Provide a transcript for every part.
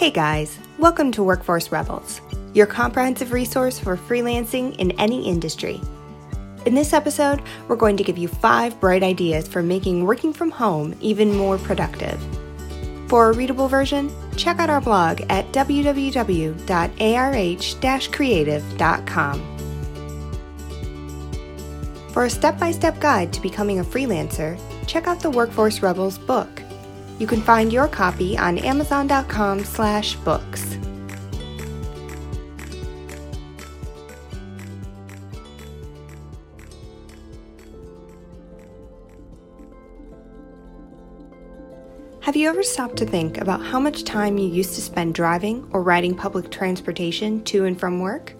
Hey guys, welcome to Workforce Rebels, your comprehensive resource for freelancing in any industry. In this episode, we're going to give you five bright ideas for making working from home even more productive. For a readable version, check out our blog at www.arh-creative.com. For a step-by-step guide to becoming a freelancer, check out the Workforce Rebels book. You can find your copy on amazon.com/books. Have you ever stopped to think about how much time you used to spend driving or riding public transportation to and from work?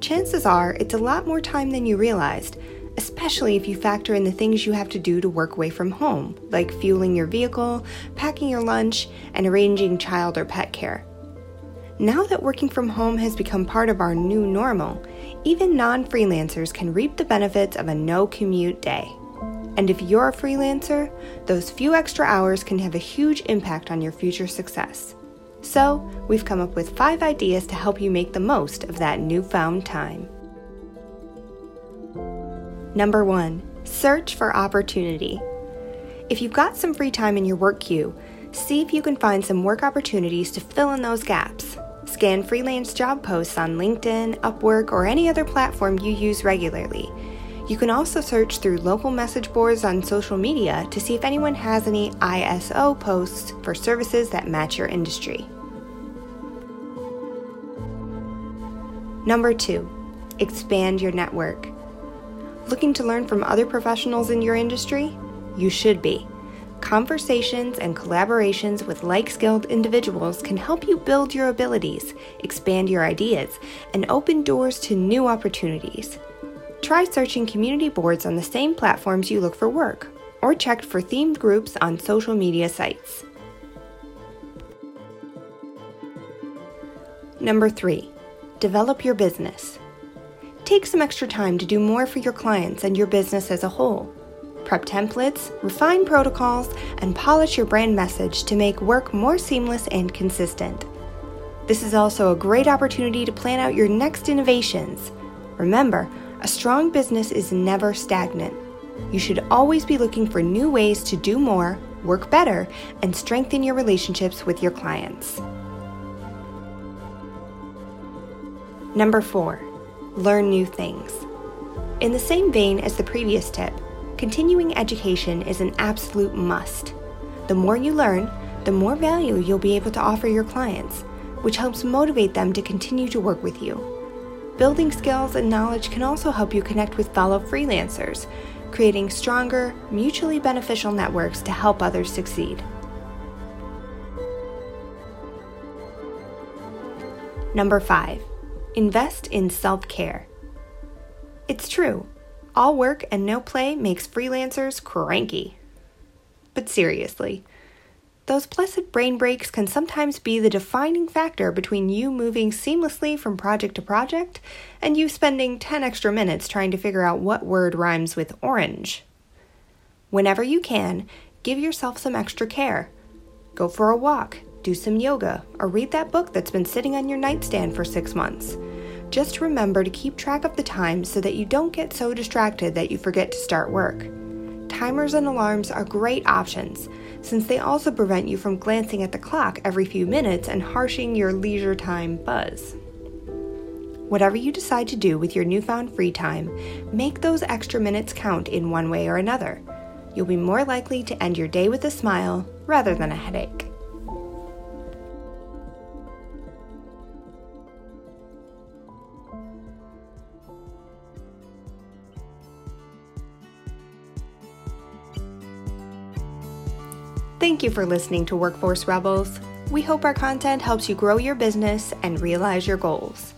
Chances are it's a lot more time than you realized, especially if you factor in the things you have to do to work away from home, like fueling your vehicle, packing your lunch, and arranging child or pet care. Now that working from home has become part of our new normal, even non freelancers can reap the benefits of a no commute day. And if you're a freelancer, those few extra hours can have a huge impact on your future success. So, we've come up with five ideas to help you make the most of that newfound time. Number one, search for opportunity. If you've got some free time in your work queue, see if you can find some work opportunities to fill in those gaps. Scan freelance job posts on LinkedIn, Upwork, or any other platform you use regularly. You can also search through local message boards on social media to see if anyone has any ISO posts for services that match your industry. Number two, expand your network. Looking to learn from other professionals in your industry? You should be. Conversations and collaborations with like skilled individuals can help you build your abilities, expand your ideas, and open doors to new opportunities. Try searching community boards on the same platforms you look for work, or check for themed groups on social media sites. Number three, develop your business. Take some extra time to do more for your clients and your business as a whole. Prep templates, refine protocols, and polish your brand message to make work more seamless and consistent. This is also a great opportunity to plan out your next innovations. Remember, a strong business is never stagnant. You should always be looking for new ways to do more, work better, and strengthen your relationships with your clients. Number four, learn new things. In the same vein as the previous tip, continuing education is an absolute must. The more you learn, the more value you'll be able to offer your clients, which helps motivate them to continue to work with you. Building skills and knowledge can also help you connect with fellow freelancers, creating stronger, mutually beneficial networks to help others succeed. Number five, Invest in self care. It's true, all work and no play makes freelancers cranky. But seriously, those blessed brain breaks can sometimes be the defining factor between you moving seamlessly from project to project and you spending 10 extra minutes trying to figure out what word rhymes with orange. Whenever you can, give yourself some extra care. Go for a walk, do some yoga, or read that book that's been sitting on your nightstand for six months. Just remember to keep track of the time so that you don't get so distracted that you forget to start work. Timers and alarms are great options, since they also prevent you from glancing at the clock every few minutes and harshing your leisure time buzz. Whatever you decide to do with your newfound free time, make those extra minutes count in one way or another. You'll be more likely to end your day with a smile rather than a headache. Thank you for listening to Workforce Rebels. We hope our content helps you grow your business and realize your goals.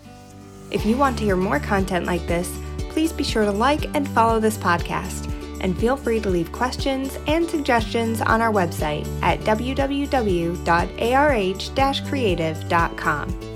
If you want to hear more content like this, please be sure to like and follow this podcast, and feel free to leave questions and suggestions on our website at www.arh-creative.com.